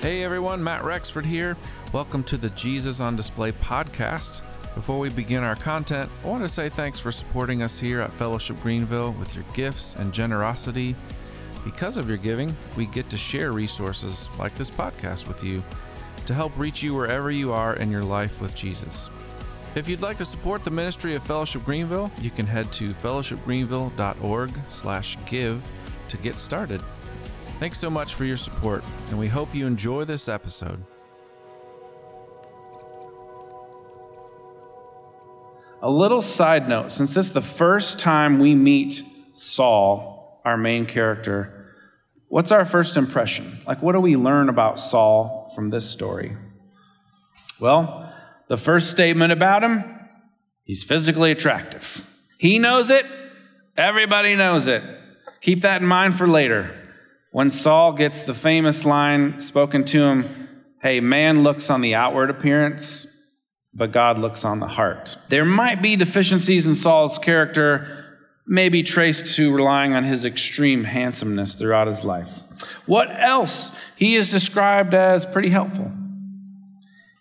Hey everyone, Matt Rexford here. Welcome to the Jesus on Display podcast. Before we begin our content, I want to say thanks for supporting us here at Fellowship Greenville with your gifts and generosity. Because of your giving, we get to share resources like this podcast with you to help reach you wherever you are in your life with Jesus. If you'd like to support the ministry of Fellowship Greenville, you can head to fellowshipgreenville.org/give to get started. Thanks so much for your support, and we hope you enjoy this episode. A little side note since this is the first time we meet Saul, our main character, what's our first impression? Like, what do we learn about Saul from this story? Well, the first statement about him he's physically attractive. He knows it, everybody knows it. Keep that in mind for later. When Saul gets the famous line spoken to him, hey, man looks on the outward appearance, but God looks on the heart. There might be deficiencies in Saul's character, maybe traced to relying on his extreme handsomeness throughout his life. What else? He is described as pretty helpful.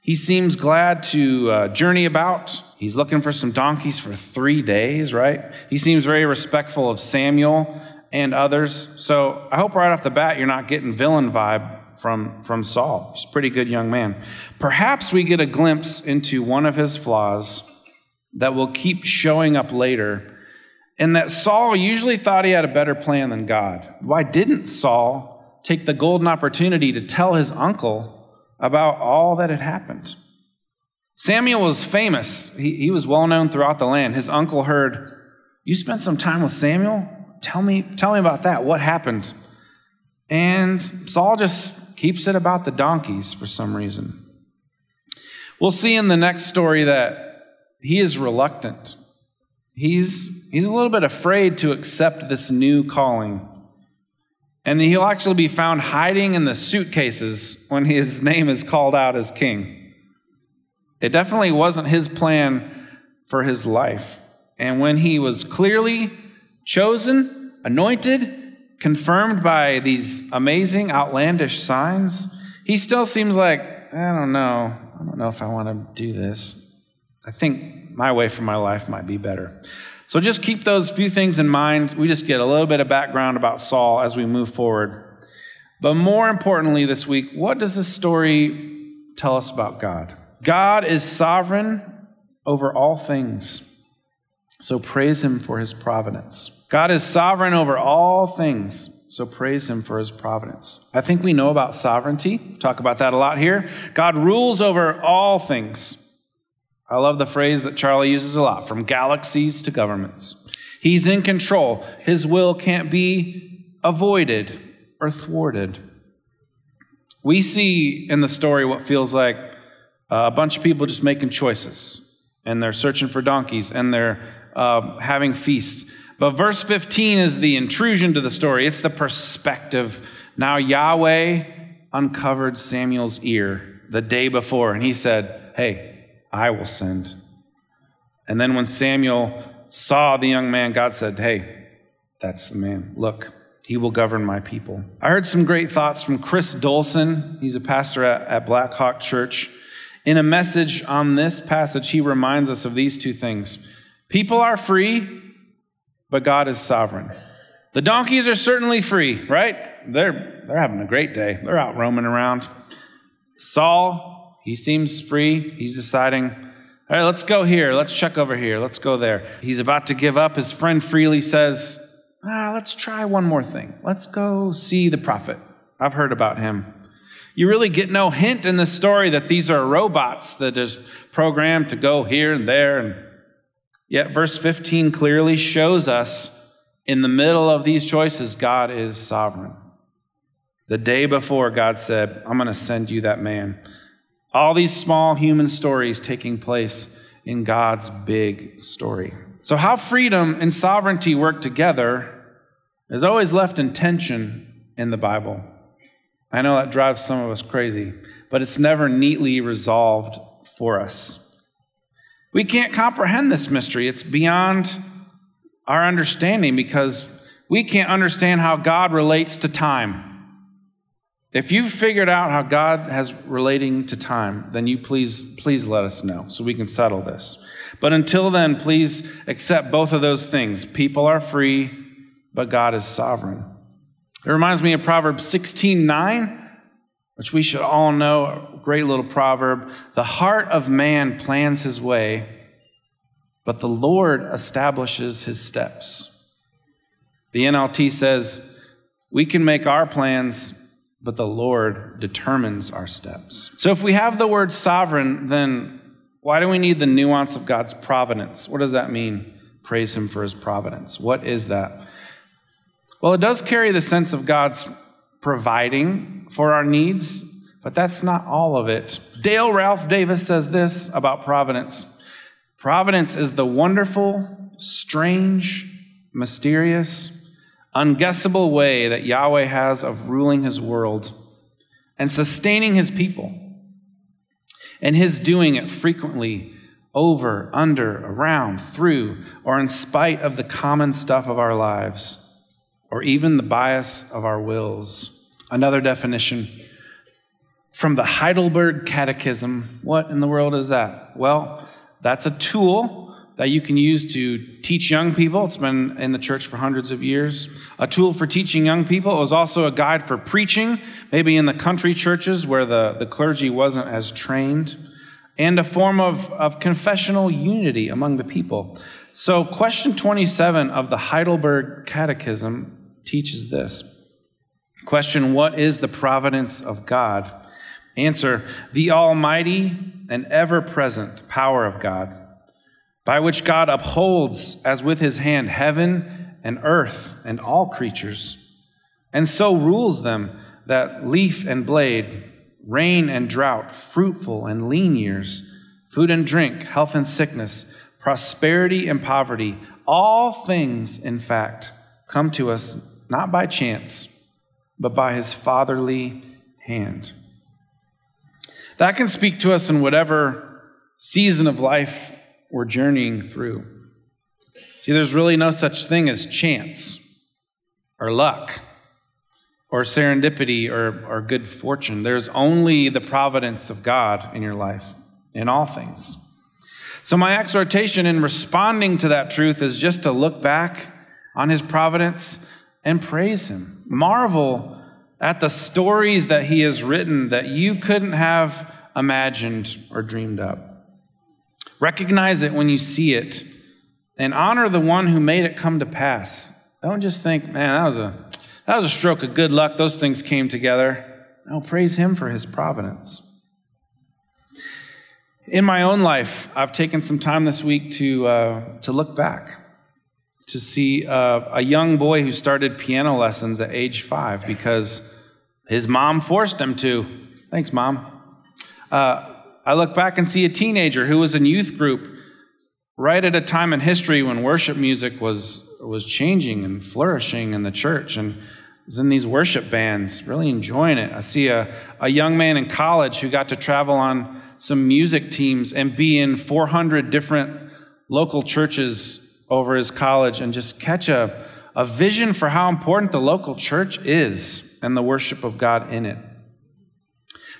He seems glad to uh, journey about. He's looking for some donkeys for three days, right? He seems very respectful of Samuel and others. So I hope right off the bat you're not getting villain vibe from, from Saul. He's a pretty good young man. Perhaps we get a glimpse into one of his flaws that will keep showing up later, and that Saul usually thought he had a better plan than God. Why didn't Saul take the golden opportunity to tell his uncle about all that had happened. Samuel was famous. He, he was well known throughout the land. His uncle heard, You spent some time with Samuel? Tell me, tell me about that. What happened? And Saul just keeps it about the donkeys for some reason. We'll see in the next story that he is reluctant. He's, he's a little bit afraid to accept this new calling. And he'll actually be found hiding in the suitcases when his name is called out as king. It definitely wasn't his plan for his life. And when he was clearly chosen, anointed, confirmed by these amazing, outlandish signs, he still seems like, I don't know. I don't know if I want to do this. I think my way for my life might be better. So just keep those few things in mind. We just get a little bit of background about Saul as we move forward. But more importantly, this week, what does this story tell us about God? God is sovereign over all things. So praise him for his providence. God is sovereign over all things. So praise him for his providence. I think we know about sovereignty. Talk about that a lot here. God rules over all things. I love the phrase that Charlie uses a lot from galaxies to governments. He's in control. His will can't be avoided or thwarted. We see in the story what feels like uh, a bunch of people just making choices, and they're searching for donkeys, and they're uh, having feasts. But verse 15 is the intrusion to the story, it's the perspective. Now, Yahweh uncovered Samuel's ear the day before, and he said, Hey, I will send. And then when Samuel saw the young man, God said, Hey, that's the man. Look, he will govern my people. I heard some great thoughts from Chris Dolson. He's a pastor at, at Black Hawk Church. In a message on this passage, he reminds us of these two things people are free, but God is sovereign. The donkeys are certainly free, right? They're, they're having a great day. They're out roaming around. Saul he seems free. He's deciding, all right, let's go here. Let's check over here. Let's go there. He's about to give up. His friend freely says, ah, let's try one more thing. Let's go see the prophet. I've heard about him. You really get no hint in the story that these are robots that is programmed to go here and there. And yet, verse 15 clearly shows us in the middle of these choices, God is sovereign. The day before, God said, I'm going to send you that man. All these small human stories taking place in God's big story. So, how freedom and sovereignty work together is always left in tension in the Bible. I know that drives some of us crazy, but it's never neatly resolved for us. We can't comprehend this mystery, it's beyond our understanding because we can't understand how God relates to time. If you've figured out how God has relating to time, then you please, please let us know so we can settle this. But until then, please accept both of those things. People are free, but God is sovereign. It reminds me of Proverbs 16 9, which we should all know, a great little proverb. The heart of man plans his way, but the Lord establishes his steps. The NLT says, We can make our plans, but the Lord determines our steps. So if we have the word sovereign, then why do we need the nuance of God's providence? What does that mean? Praise Him for His providence. What is that? Well, it does carry the sense of God's providing for our needs, but that's not all of it. Dale Ralph Davis says this about providence Providence is the wonderful, strange, mysterious, unguessable way that Yahweh has of ruling his world and sustaining his people, and his doing it frequently over, under, around, through, or in spite of the common stuff of our lives, or even the bias of our wills. Another definition from the Heidelberg Catechism. What in the world is that? Well, that's a tool that you can use to teach young people. It's been in the church for hundreds of years. A tool for teaching young people. It was also a guide for preaching, maybe in the country churches where the, the clergy wasn't as trained, and a form of, of confessional unity among the people. So, question 27 of the Heidelberg Catechism teaches this. Question What is the providence of God? Answer The almighty and ever present power of God by which God upholds as with his hand heaven and earth and all creatures, and so rules them that leaf and blade, rain and drought, fruitful and lean years, food and drink, health and sickness, prosperity and poverty, all things, in fact, come to us not by chance, but by his fatherly hand. That can speak to us in whatever season of life we're journeying through. See, there's really no such thing as chance or luck or serendipity or, or good fortune. There's only the providence of God in your life, in all things. So, my exhortation in responding to that truth is just to look back on His providence and praise Him. Marvel at the stories that He has written that you couldn't have imagined or dreamed up. Recognize it when you see it and honor the one who made it come to pass. Don't just think, man, that was a, that was a stroke of good luck. Those things came together. No, praise him for his providence. In my own life, I've taken some time this week to, uh, to look back, to see uh, a young boy who started piano lessons at age five because his mom forced him to. Thanks, mom. Uh, I look back and see a teenager who was in youth group right at a time in history when worship music was, was changing and flourishing in the church and was in these worship bands, really enjoying it. I see a, a young man in college who got to travel on some music teams and be in 400 different local churches over his college and just catch a, a vision for how important the local church is and the worship of God in it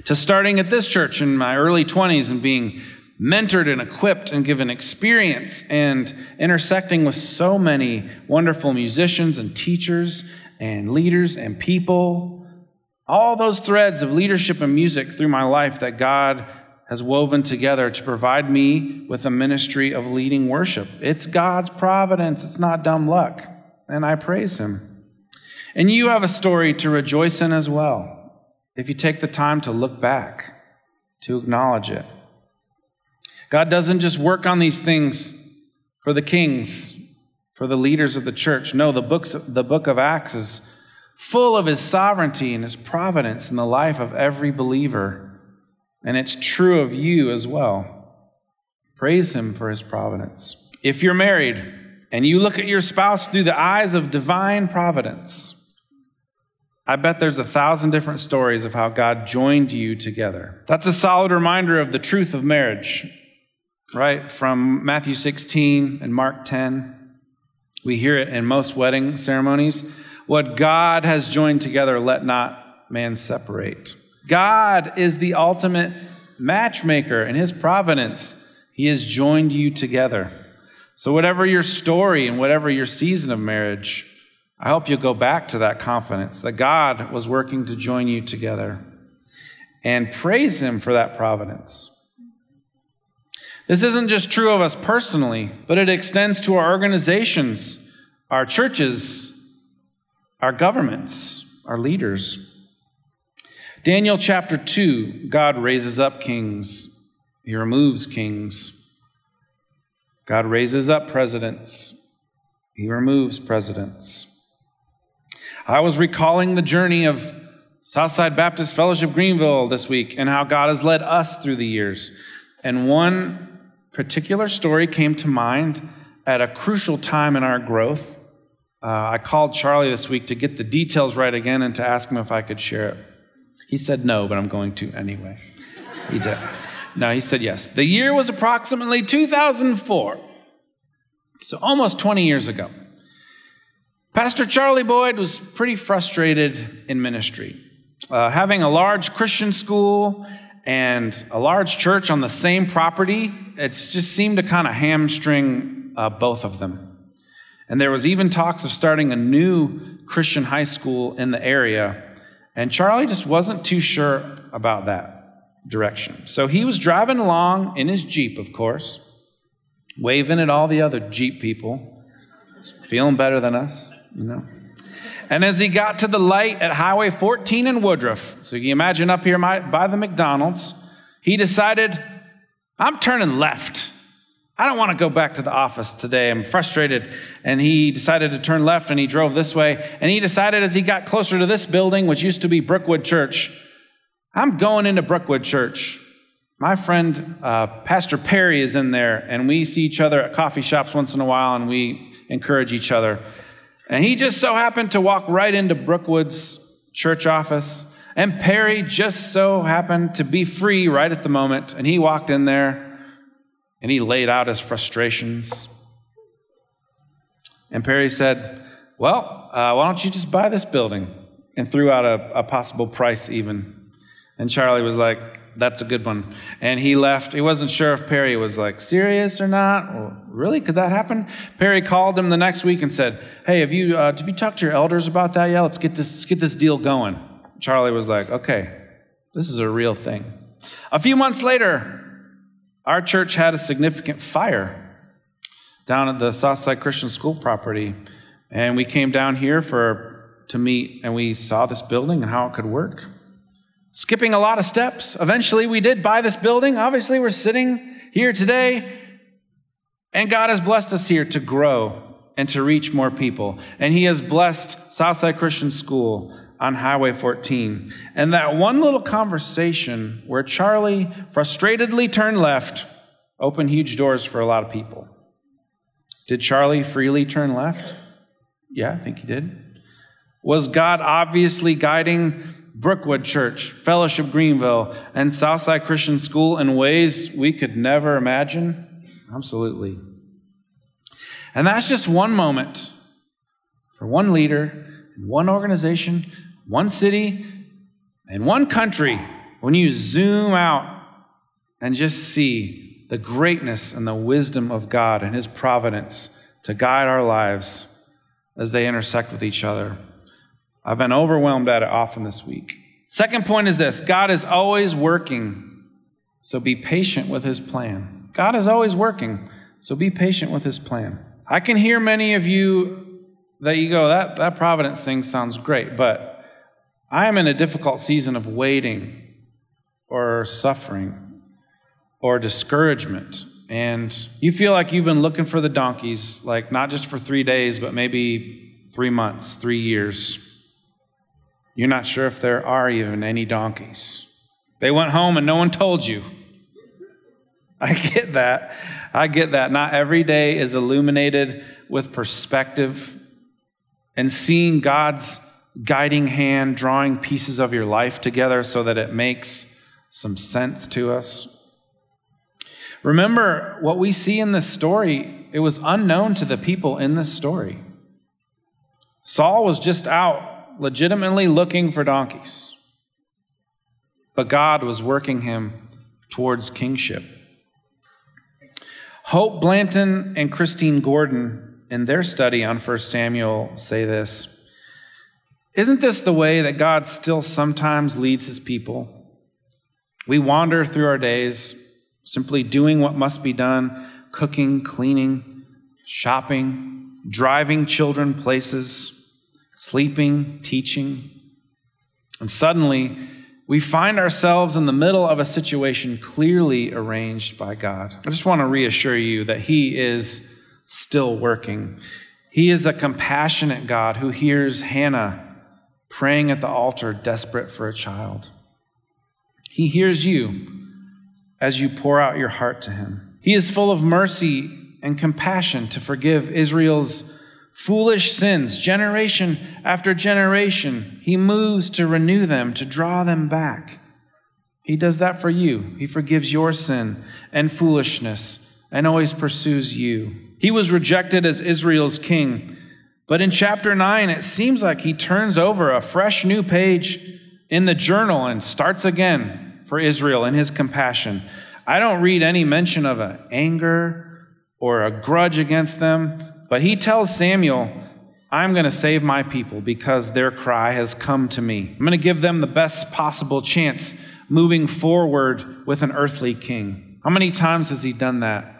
to starting at this church in my early 20s and being mentored and equipped and given experience and intersecting with so many wonderful musicians and teachers and leaders and people. All those threads of leadership and music through my life that God has woven together to provide me with a ministry of leading worship. It's God's providence, it's not dumb luck. And I praise Him. And you have a story to rejoice in as well if you take the time to look back, to acknowledge it. God doesn't just work on these things for the kings, for the leaders of the church. No, the, books, the book of Acts is full of his sovereignty and his providence in the life of every believer. And it's true of you as well. Praise him for his providence. If you're married and you look at your spouse through the eyes of divine providence, I bet there's a thousand different stories of how God joined you together. That's a solid reminder of the truth of marriage, right? From Matthew 16 and Mark 10. We hear it in most wedding ceremonies. What God has joined together, let not man separate. God is the ultimate matchmaker in his providence. He has joined you together. So, whatever your story and whatever your season of marriage, I hope you'll go back to that confidence that God was working to join you together and praise Him for that providence. This isn't just true of us personally, but it extends to our organizations, our churches, our governments, our leaders. Daniel chapter 2, God raises up kings, He removes kings. God raises up presidents, He removes presidents. I was recalling the journey of Southside Baptist Fellowship Greenville this week and how God has led us through the years. And one particular story came to mind at a crucial time in our growth. Uh, I called Charlie this week to get the details right again and to ask him if I could share it. He said no, but I'm going to anyway. He did. No, he said yes. The year was approximately 2004, so almost 20 years ago. Pastor Charlie Boyd was pretty frustrated in ministry. Uh, having a large Christian school and a large church on the same property, it just seemed to kind of hamstring uh, both of them. And there was even talks of starting a new Christian high school in the area. And Charlie just wasn't too sure about that direction. So he was driving along in his Jeep, of course, waving at all the other Jeep people, feeling better than us you know. And as he got to the light at Highway 14 in Woodruff, so you imagine up here by the McDonald's, he decided, I'm turning left. I don't want to go back to the office today. I'm frustrated. And he decided to turn left and he drove this way. And he decided as he got closer to this building, which used to be Brookwood Church, I'm going into Brookwood Church. My friend, uh, Pastor Perry, is in there, and we see each other at coffee shops once in a while and we encourage each other. And he just so happened to walk right into Brookwood's church office. And Perry just so happened to be free right at the moment. And he walked in there and he laid out his frustrations. And Perry said, Well, uh, why don't you just buy this building? And threw out a, a possible price, even. And Charlie was like, that's a good one. And he left. He wasn't sure if Perry was like serious or not. Well, really? Could that happen? Perry called him the next week and said, Hey, have you, uh, have you talked to your elders about that yet? Let's get this, let's get this deal going. Charlie was like, Okay, this is a real thing. A few months later, our church had a significant fire down at the Southside Christian School property. And we came down here for to meet and we saw this building and how it could work skipping a lot of steps. Eventually, we did buy this building. Obviously, we're sitting here today, and God has blessed us here to grow and to reach more people. And He has blessed Southside Christian School on Highway 14. And that one little conversation where Charlie frustratedly turned left opened huge doors for a lot of people. Did Charlie freely turn left? Yeah, I think he did. Was God obviously guiding Brookwood Church, Fellowship Greenville, and Southside Christian School in ways we could never imagine? Absolutely. And that's just one moment for one leader, one organization, one city, and one country when you zoom out and just see the greatness and the wisdom of God and His providence to guide our lives as they intersect with each other. I've been overwhelmed at it often this week. Second point is this God is always working, so be patient with his plan. God is always working, so be patient with his plan. I can hear many of you that you go, that, that providence thing sounds great, but I am in a difficult season of waiting or suffering or discouragement. And you feel like you've been looking for the donkeys, like not just for three days, but maybe three months, three years. You're not sure if there are even any donkeys. They went home and no one told you. I get that. I get that. Not every day is illuminated with perspective and seeing God's guiding hand drawing pieces of your life together so that it makes some sense to us. Remember, what we see in this story, it was unknown to the people in this story. Saul was just out legitimately looking for donkeys. but God was working him towards kingship. Hope Blanton and Christine Gordon, in their study on 1 Samuel, say this Isn't this the way that God still sometimes leads his people? We wander through our days, simply doing what must be done cooking, cleaning, shopping, driving children places, sleeping, teaching. And suddenly, we find ourselves in the middle of a situation clearly arranged by God. I just want to reassure you that He is still working. He is a compassionate God who hears Hannah praying at the altar, desperate for a child. He hears you as you pour out your heart to Him. He is full of mercy and compassion to forgive Israel's foolish sins, generation after generation. He moves to renew them, to draw them back. He does that for you. He forgives your sin and foolishness and always pursues you. He was rejected as Israel's king, but in chapter 9, it seems like he turns over a fresh new page in the journal and starts again for Israel in his compassion. I don't read any mention of an anger or a grudge against them. But he tells Samuel, I'm going to save my people because their cry has come to me. I'm going to give them the best possible chance moving forward with an earthly king. How many times has he done that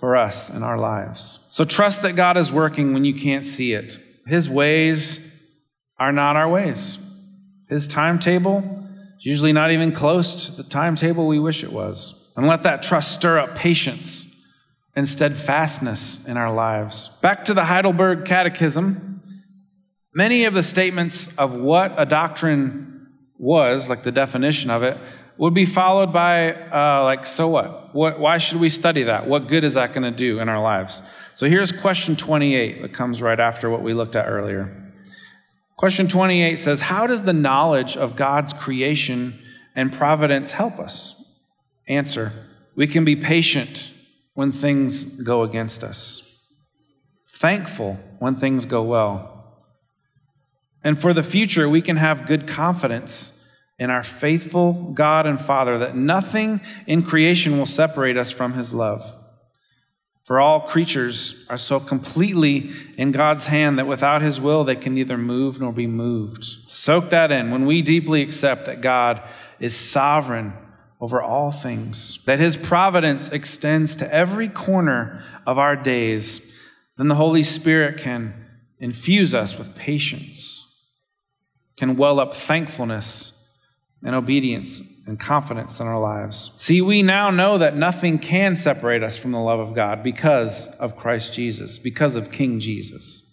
for us in our lives? So trust that God is working when you can't see it. His ways are not our ways. His timetable is usually not even close to the timetable we wish it was. And let that trust stir up patience and steadfastness in our lives. Back to the Heidelberg Catechism, many of the statements of what a doctrine was, like the definition of it, would be followed by, uh, like, so what? what? Why should we study that? What good is that going to do in our lives? So here's question 28 that comes right after what we looked at earlier. Question 28 says, How does the knowledge of God's creation and providence help us? Answer We can be patient when things go against us, thankful when things go well. And for the future, we can have good confidence in our faithful God and Father that nothing in creation will separate us from His love. For all creatures are so completely in God's hand that without His will, they can neither move nor be moved. Soak that in. When we deeply accept that God is sovereign over all things, that his providence extends to every corner of our days, then the Holy Spirit can infuse us with patience, can well up thankfulness and obedience and confidence in our lives. See, we now know that nothing can separate us from the love of God because of Christ Jesus, because of King Jesus.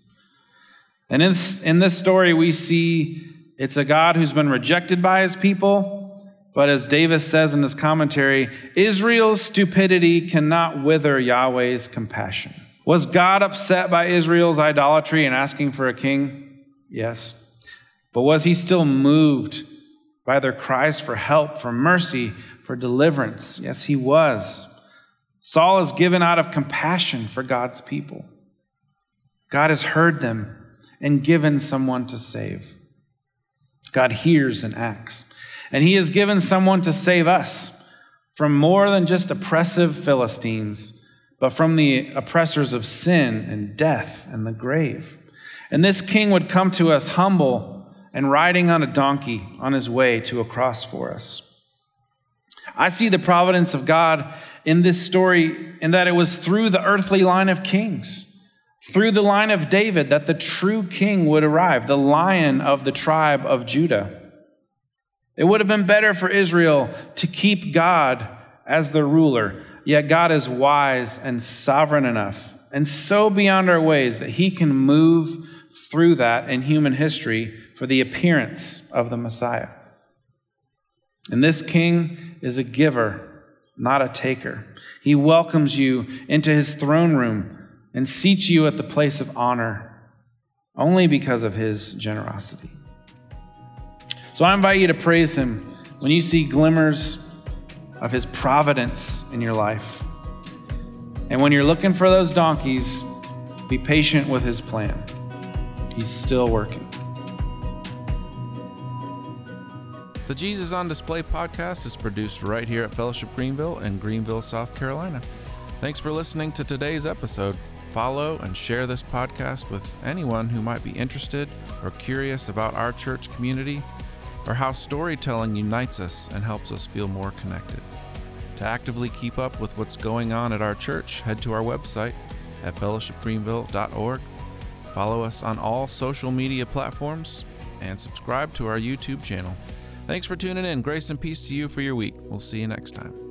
And in this, in this story, we see it's a God who's been rejected by his people but as Davis says in his commentary, Israel's stupidity cannot wither Yahweh's compassion. Was God upset by Israel's idolatry and asking for a king? Yes. But was he still moved by their cries for help, for mercy, for deliverance? Yes, he was. Saul is given out of compassion for God's people. God has heard them and given someone to save. God hears and acts. And he has given someone to save us from more than just oppressive Philistines, but from the oppressors of sin and death and the grave. And this king would come to us humble and riding on a donkey on his way to a cross for us. I see the providence of God in this story in that it was through the earthly line of kings, through the line of David, that the true king would arrive, the lion of the tribe of Judah. It would have been better for Israel to keep God as the ruler, yet God is wise and sovereign enough and so beyond our ways that he can move through that in human history for the appearance of the Messiah. And this king is a giver, not a taker. He welcomes you into his throne room and seats you at the place of honor only because of his generosity. So I invite you to praise Him when you see glimmers of His providence in your life. And when you're looking for those donkeys, be patient with His plan. He's still working. The Jesus on Display podcast is produced right here at Fellowship Greenville in Greenville, South Carolina. Thanks for listening to today's episode. Follow and share this podcast with anyone who might be interested or curious about our church community or how storytelling unites us and helps us feel more connected. To actively keep up with what's going on at our church, head to our website at fellowshipgreenville.org. Follow us on all social media platforms and subscribe to our YouTube channel. Thanks for tuning in. Grace and peace to you for your week. We'll see you next time.